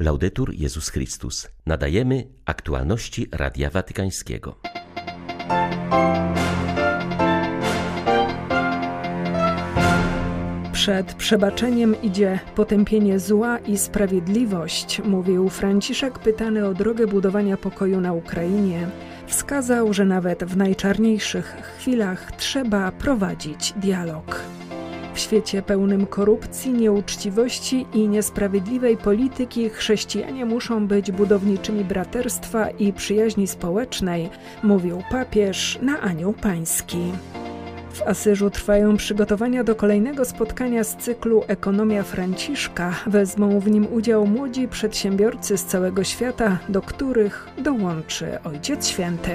Laudetur Jezus Chrystus. Nadajemy aktualności Radia Watykańskiego. Przed przebaczeniem idzie potępienie zła i sprawiedliwość, mówił Franciszek pytany o drogę budowania pokoju na Ukrainie. Wskazał, że nawet w najczarniejszych chwilach trzeba prowadzić dialog. W świecie pełnym korupcji, nieuczciwości i niesprawiedliwej polityki chrześcijanie muszą być budowniczymi braterstwa i przyjaźni społecznej, mówił papież na Anioł Pański. W Asyżu trwają przygotowania do kolejnego spotkania z cyklu Ekonomia Franciszka. Wezmą w nim udział młodzi przedsiębiorcy z całego świata, do których dołączy Ojciec Święty.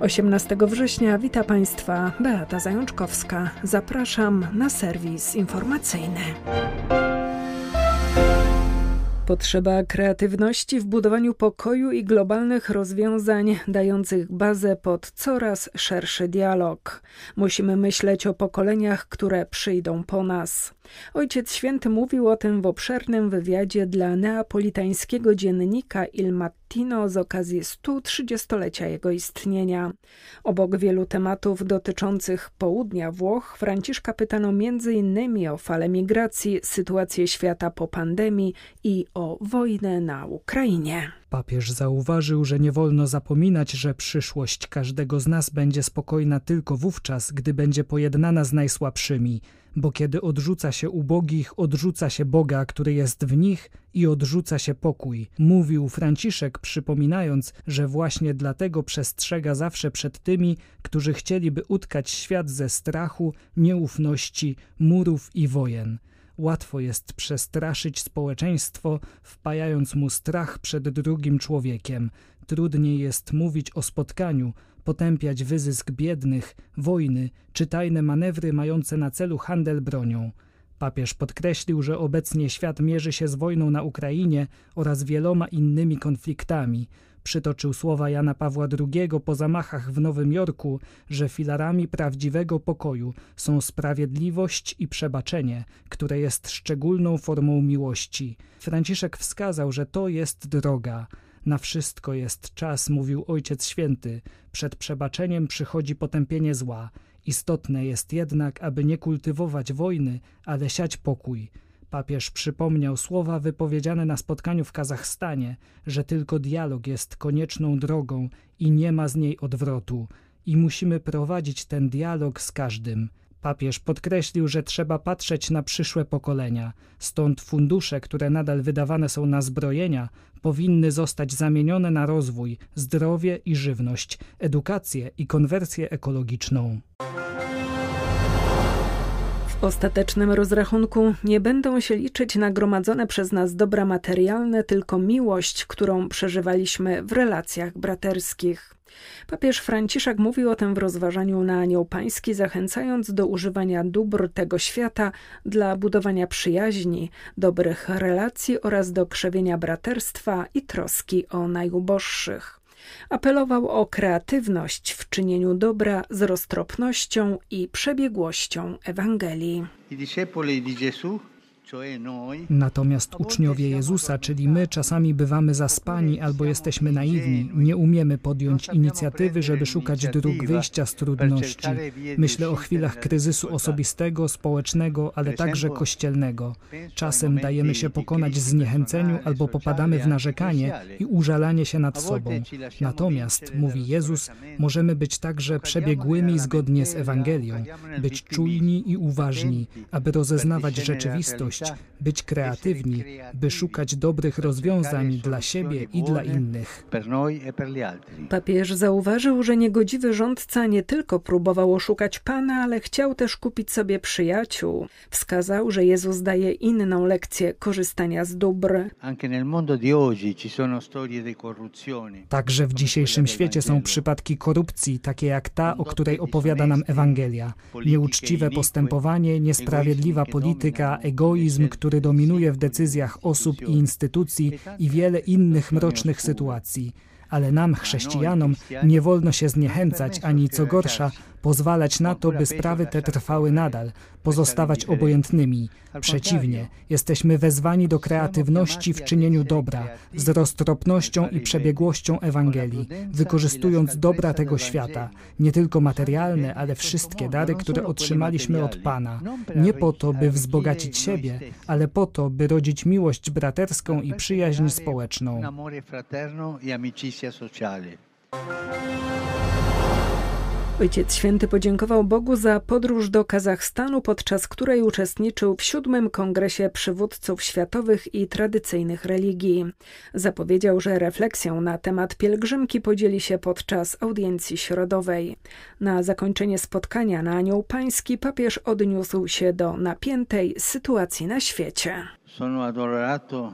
18 września wita Państwa Beata Zajączkowska. Zapraszam na serwis informacyjny. Potrzeba kreatywności w budowaniu pokoju i globalnych rozwiązań dających bazę pod coraz szerszy dialog. Musimy myśleć o pokoleniach, które przyjdą po nas. Ojciec Święty mówił o tym w obszernym wywiadzie dla neapolitańskiego dziennika Il Mattino z okazji 130-lecia jego istnienia. Obok wielu tematów dotyczących południa Włoch, Franciszka pytano m.in. o falę migracji, sytuację świata po pandemii i o wojnę na Ukrainie. Papież zauważył, że nie wolno zapominać, że przyszłość każdego z nas będzie spokojna tylko wówczas, gdy będzie pojednana z najsłabszymi, bo kiedy odrzuca się ubogich, odrzuca się Boga, który jest w nich i odrzuca się pokój. Mówił Franciszek, przypominając, że właśnie dlatego przestrzega zawsze przed tymi, którzy chcieliby utkać świat ze strachu, nieufności, murów i wojen. Łatwo jest przestraszyć społeczeństwo, wpajając mu strach przed drugim człowiekiem. Trudniej jest mówić o spotkaniu, potępiać wyzysk biednych, wojny czy tajne manewry mające na celu handel bronią. Papież podkreślił, że obecnie świat mierzy się z wojną na Ukrainie oraz wieloma innymi konfliktami. Przytoczył słowa Jana Pawła II po zamachach w Nowym Jorku, że filarami prawdziwego pokoju są sprawiedliwość i przebaczenie, które jest szczególną formą miłości. Franciszek wskazał, że to jest droga. Na wszystko jest czas, mówił Ojciec Święty. Przed przebaczeniem przychodzi potępienie zła. Istotne jest jednak, aby nie kultywować wojny, ale siać pokój. Papież przypomniał słowa wypowiedziane na spotkaniu w Kazachstanie, że tylko dialog jest konieczną drogą i nie ma z niej odwrotu, i musimy prowadzić ten dialog z każdym. Papież podkreślił, że trzeba patrzeć na przyszłe pokolenia, stąd fundusze, które nadal wydawane są na zbrojenia, powinny zostać zamienione na rozwój, zdrowie i żywność, edukację i konwersję ekologiczną. Ostatecznym rozrachunku nie będą się liczyć nagromadzone przez nas dobra materialne, tylko miłość, którą przeżywaliśmy w relacjach braterskich. Papież Franciszek mówił o tym w rozważaniu na Anioł Pański, zachęcając do używania dóbr tego świata dla budowania przyjaźni, dobrych relacji oraz do krzewienia braterstwa i troski o najuboższych. Apelował o kreatywność w czynieniu dobra z roztropnością i przebiegłością Ewangelii. Natomiast uczniowie Jezusa, czyli my, czasami bywamy zaspani albo jesteśmy naiwni, nie umiemy podjąć inicjatywy, żeby szukać dróg wyjścia z trudności. Myślę o chwilach kryzysu osobistego, społecznego, ale także kościelnego. Czasem dajemy się pokonać zniechęceniu albo popadamy w narzekanie i użalanie się nad sobą. Natomiast, mówi Jezus, możemy być także przebiegłymi zgodnie z Ewangelią, być czujni i uważni, aby rozeznawać rzeczywistość, być kreatywni, by szukać dobrych rozwiązań dla siebie i dla innych. Papież zauważył, że niegodziwy rządca nie tylko próbował oszukać Pana, ale chciał też kupić sobie przyjaciół. Wskazał, że Jezus daje inną lekcję korzystania z dóbr. Także w dzisiejszym świecie są przypadki korupcji, takie jak ta, o której opowiada nam Ewangelia. Nieuczciwe postępowanie, niesprawiedliwa polityka, egoizm, który dominuje w decyzjach osób i instytucji i wiele innych mrocznych sytuacji. Ale nam, chrześcijanom, nie wolno się zniechęcać, ani co gorsza, pozwalać na to, by sprawy te trwały nadal, pozostawać obojętnymi. Przeciwnie, jesteśmy wezwani do kreatywności w czynieniu dobra, z roztropnością i przebiegłością Ewangelii, wykorzystując dobra tego świata, nie tylko materialne, ale wszystkie dary, które otrzymaliśmy od Pana, nie po to, by wzbogacić siebie, ale po to, by rodzić miłość braterską i przyjaźń społeczną. Ojciec Święty podziękował Bogu za podróż do Kazachstanu, podczas której uczestniczył w siódmym kongresie przywódców światowych i tradycyjnych religii. Zapowiedział, że refleksją na temat pielgrzymki podzieli się podczas audiencji środowej. Na zakończenie spotkania na Anioł Pański papież odniósł się do napiętej sytuacji na świecie. Sono adorato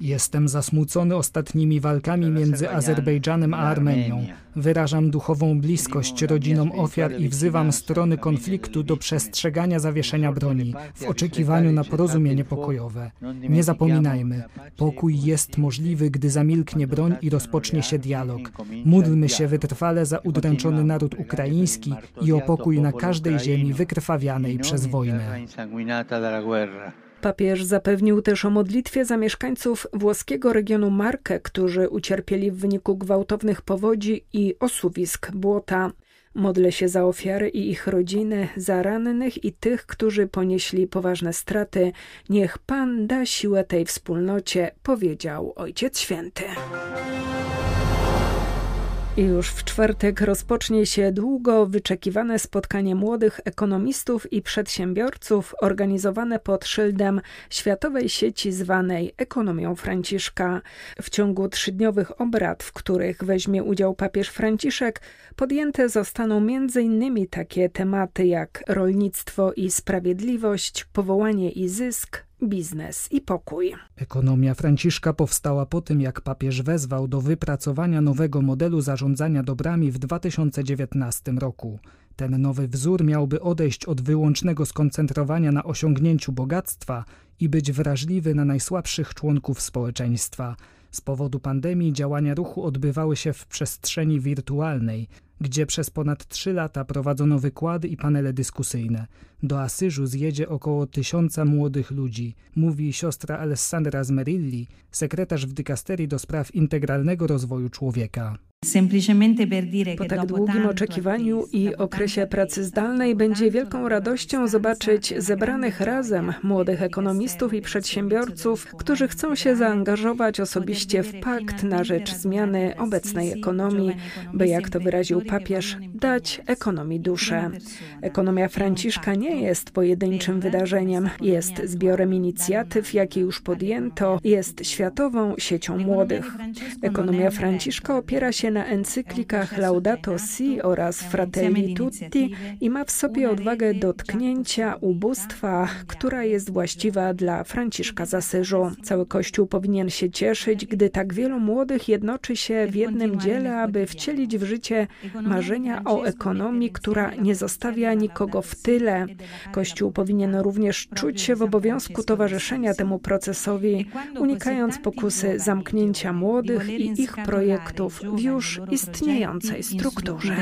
Jestem zasmucony ostatnimi walkami między Azerbejdżanem a Armenią. Wyrażam duchową bliskość rodzinom ofiar i wzywam strony konfliktu do przestrzegania zawieszenia broni w oczekiwaniu na porozumienie pokojowe. Nie zapominajmy, pokój jest możliwy, gdy zamilknie broń i rozpocznie się dialog. Módlmy się wytrwale za udręczony naród ukraiński i o pokój na każdej ziemi wykrwawianej przez wojnę. Papież zapewnił też o modlitwie za mieszkańców włoskiego regionu Marke, którzy ucierpieli w wyniku gwałtownych powodzi i osuwisk błota. Modlę się za ofiary i ich rodziny, za rannych i tych, którzy ponieśli poważne straty. Niech Pan da siłę tej wspólnocie, powiedział Ojciec Święty. Już w czwartek rozpocznie się długo wyczekiwane spotkanie młodych ekonomistów i przedsiębiorców organizowane pod szyldem Światowej Sieci zwanej Ekonomią Franciszka. W ciągu trzydniowych obrad, w których weźmie udział papież Franciszek, podjęte zostaną m.in. takie tematy jak rolnictwo i sprawiedliwość, powołanie i zysk, biznes i pokój. Ekonomia Franciszka powstała po tym, jak papież wezwał do wypracowania nowego modelu zarządzania dobrami w 2019 roku. Ten nowy wzór miałby odejść od wyłącznego skoncentrowania na osiągnięciu bogactwa i być wrażliwy na najsłabszych członków społeczeństwa. Z powodu pandemii działania ruchu odbywały się w przestrzeni wirtualnej, gdzie przez ponad trzy lata prowadzono wykłady i panele dyskusyjne. Do Asyżu zjedzie około tysiąca młodych ludzi, mówi siostra Alessandra Zmerilli, sekretarz w dykasterii do spraw integralnego rozwoju człowieka. Po tak długim oczekiwaniu i okresie pracy zdalnej będzie wielką radością zobaczyć zebranych razem młodych ekonomistów i przedsiębiorców, którzy chcą się zaangażować osobiście w pakt na rzecz zmiany obecnej ekonomii, by, jak to wyraził papież, dać ekonomii duszę. Ekonomia Franciszka nie jest pojedynczym wydarzeniem, jest zbiorem inicjatyw, jakie już podjęto, jest światową siecią młodych. Ekonomia Franciszka opiera się na encyklikach Laudato Si oraz Fratelli Tutti i ma w sobie odwagę dotknięcia ubóstwa, która jest właściwa dla Franciszka z Asyżu. Cały Kościół powinien się cieszyć, gdy tak wielu młodych jednoczy się w jednym dziele, aby wcielić w życie marzenia o ekonomii, która nie zostawia nikogo w tyle. Kościół powinien również czuć się w obowiązku towarzyszenia temu procesowi, unikając pokusy zamknięcia młodych i ich projektów w już istniejącej strukturze.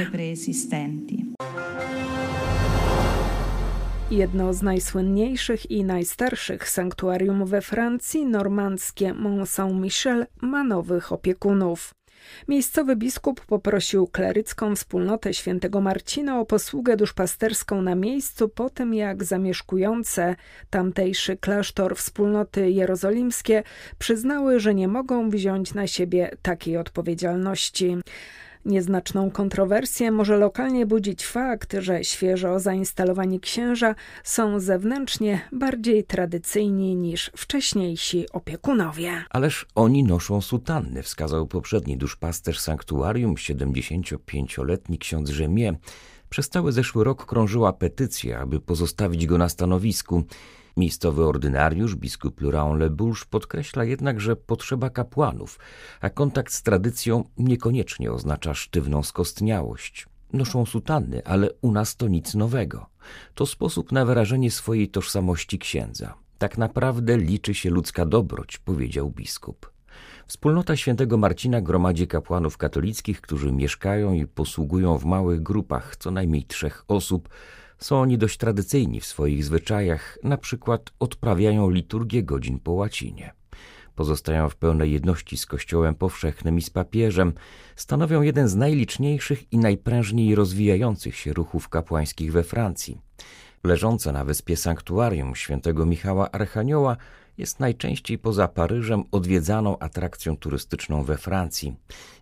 Jedno z najsłynniejszych i najstarszych sanktuarium we Francji, normandzkie Mont Saint-Michel, ma nowych opiekunów. Miejscowy biskup poprosił klerycką wspólnotę świętego Marcina o posługę duszpasterską na miejscu po tym, jak zamieszkujące tamtejszy klasztor wspólnoty jerozolimskie przyznały, że nie mogą wziąć na siebie takiej odpowiedzialności. Nieznaczną kontrowersję może lokalnie budzić fakt, że świeżo zainstalowani księża są zewnętrznie bardziej tradycyjni niż wcześniejsi opiekunowie. Ależ oni noszą sutanny, wskazał poprzedni duszpasterz sanktuarium, 75-letni ksiądz Rzemie. Przez cały zeszły rok krążyła petycja, aby pozostawić go na stanowisku. Miejscowy ordynariusz, biskup Laurent Le podkreśla jednak, że potrzeba kapłanów, a kontakt z tradycją niekoniecznie oznacza sztywną skostniałość. Noszą sutanny, ale u nas to nic nowego. To sposób na wyrażenie swojej tożsamości księdza. Tak naprawdę liczy się ludzka dobroć, powiedział biskup. Wspólnota świętego Marcina gromadzi kapłanów katolickich, którzy mieszkają i posługują w małych grupach, co najmniej trzech osób. Są oni dość tradycyjni w swoich zwyczajach, na przykład odprawiają liturgię godzin po łacinie pozostają w pełnej jedności z Kościołem powszechnym i z papieżem, stanowią jeden z najliczniejszych i najprężniej rozwijających się ruchów kapłańskich we Francji. Leżące na wyspie sanktuarium świętego Michała Archanioła jest najczęściej poza Paryżem odwiedzaną atrakcją turystyczną we Francji.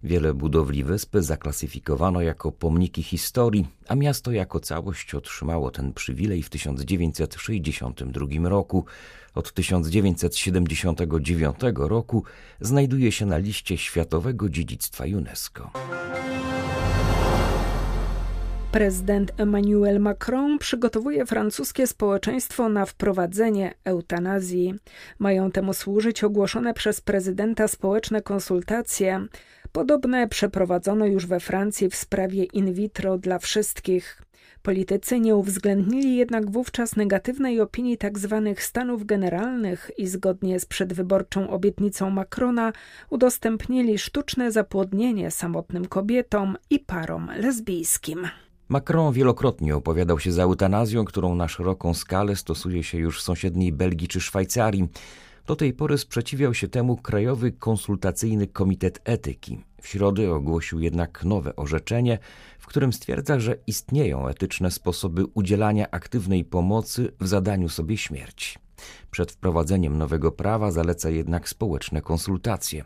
Wiele budowli wyspy zaklasyfikowano jako pomniki historii, a miasto jako całość otrzymało ten przywilej w 1962 roku. Od 1979 roku znajduje się na liście Światowego Dziedzictwa UNESCO. Prezydent Emmanuel Macron przygotowuje francuskie społeczeństwo na wprowadzenie eutanazji. Mają temu służyć ogłoszone przez prezydenta społeczne konsultacje. Podobne przeprowadzono już we Francji w sprawie in vitro dla wszystkich. Politycy nie uwzględnili jednak wówczas negatywnej opinii tzw. Tak stanów generalnych i zgodnie z przedwyborczą obietnicą Macrona udostępnili sztuczne zapłodnienie samotnym kobietom i parom lesbijskim. Macron wielokrotnie opowiadał się za eutanazją, którą na szeroką skalę stosuje się już w sąsiedniej Belgii czy Szwajcarii. Do tej pory sprzeciwiał się temu Krajowy Konsultacyjny Komitet Etyki. W środę ogłosił jednak nowe orzeczenie, w którym stwierdza, że istnieją etyczne sposoby udzielania aktywnej pomocy w zadaniu sobie śmierci. Przed wprowadzeniem nowego prawa zaleca jednak społeczne konsultacje.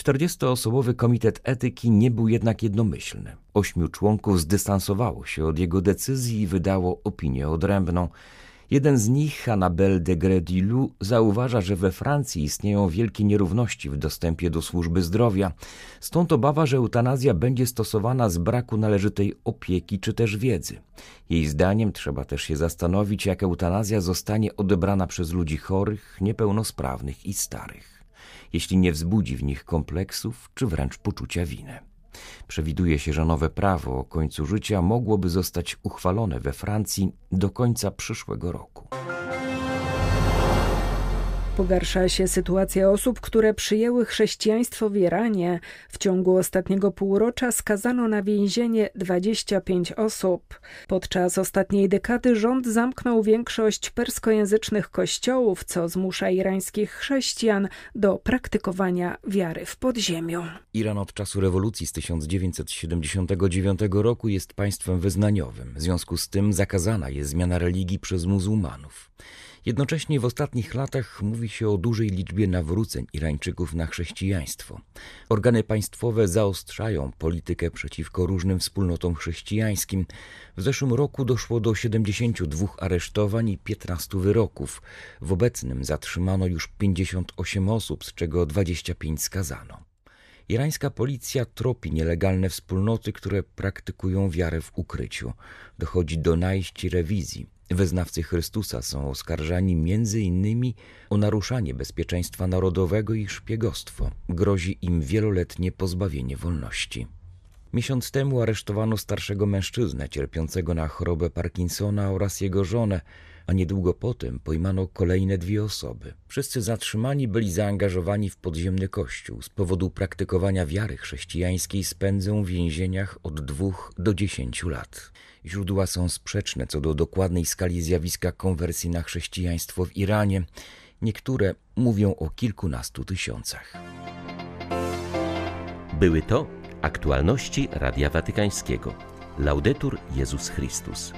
40-osobowy komitet etyki nie był jednak jednomyślny. Ośmiu członków zdystansowało się od jego decyzji i wydało opinię odrębną. Jeden z nich, Annabelle de Gredilu, zauważa, że we Francji istnieją wielkie nierówności w dostępie do służby zdrowia. Stąd obawa, że eutanazja będzie stosowana z braku należytej opieki czy też wiedzy. Jej zdaniem trzeba też się zastanowić, jak eutanazja zostanie odebrana przez ludzi chorych, niepełnosprawnych i starych jeśli nie wzbudzi w nich kompleksów czy wręcz poczucia winy. Przewiduje się, że nowe prawo o końcu życia mogłoby zostać uchwalone we Francji do końca przyszłego roku. Pogarsza się sytuacja osób, które przyjęły chrześcijaństwo w Iranie. W ciągu ostatniego półrocza skazano na więzienie 25 osób. Podczas ostatniej dekady rząd zamknął większość perskojęzycznych kościołów, co zmusza irańskich chrześcijan do praktykowania wiary w podziemiu. Iran od czasu rewolucji z 1979 roku jest państwem wyznaniowym. W związku z tym zakazana jest zmiana religii przez muzułmanów. Jednocześnie w ostatnich latach mówi się o dużej liczbie nawróceń Irańczyków na chrześcijaństwo. Organy państwowe zaostrzają politykę przeciwko różnym wspólnotom chrześcijańskim. W zeszłym roku doszło do 72 aresztowań i 15 wyroków. W obecnym zatrzymano już 58 osób, z czego 25 skazano. Irańska policja tropi nielegalne wspólnoty, które praktykują wiarę w ukryciu. Dochodzi do najść rewizji. Wyznawcy Chrystusa są oskarżani innymi o naruszanie bezpieczeństwa narodowego i szpiegostwo. Grozi im wieloletnie pozbawienie wolności. Miesiąc temu aresztowano starszego mężczyznę cierpiącego na chorobę Parkinsona oraz jego żonę, a niedługo potem pojmano kolejne dwie osoby. Wszyscy zatrzymani byli zaangażowani w podziemny kościół. Z powodu praktykowania wiary chrześcijańskiej spędzą w więzieniach od dwóch do dziesięciu lat. Źródła są sprzeczne co do dokładnej skali zjawiska konwersji na chrześcijaństwo w Iranie. Niektóre mówią o kilkunastu tysiącach. Były to aktualności Radia Watykańskiego. Laudetur Jezus Chrystus.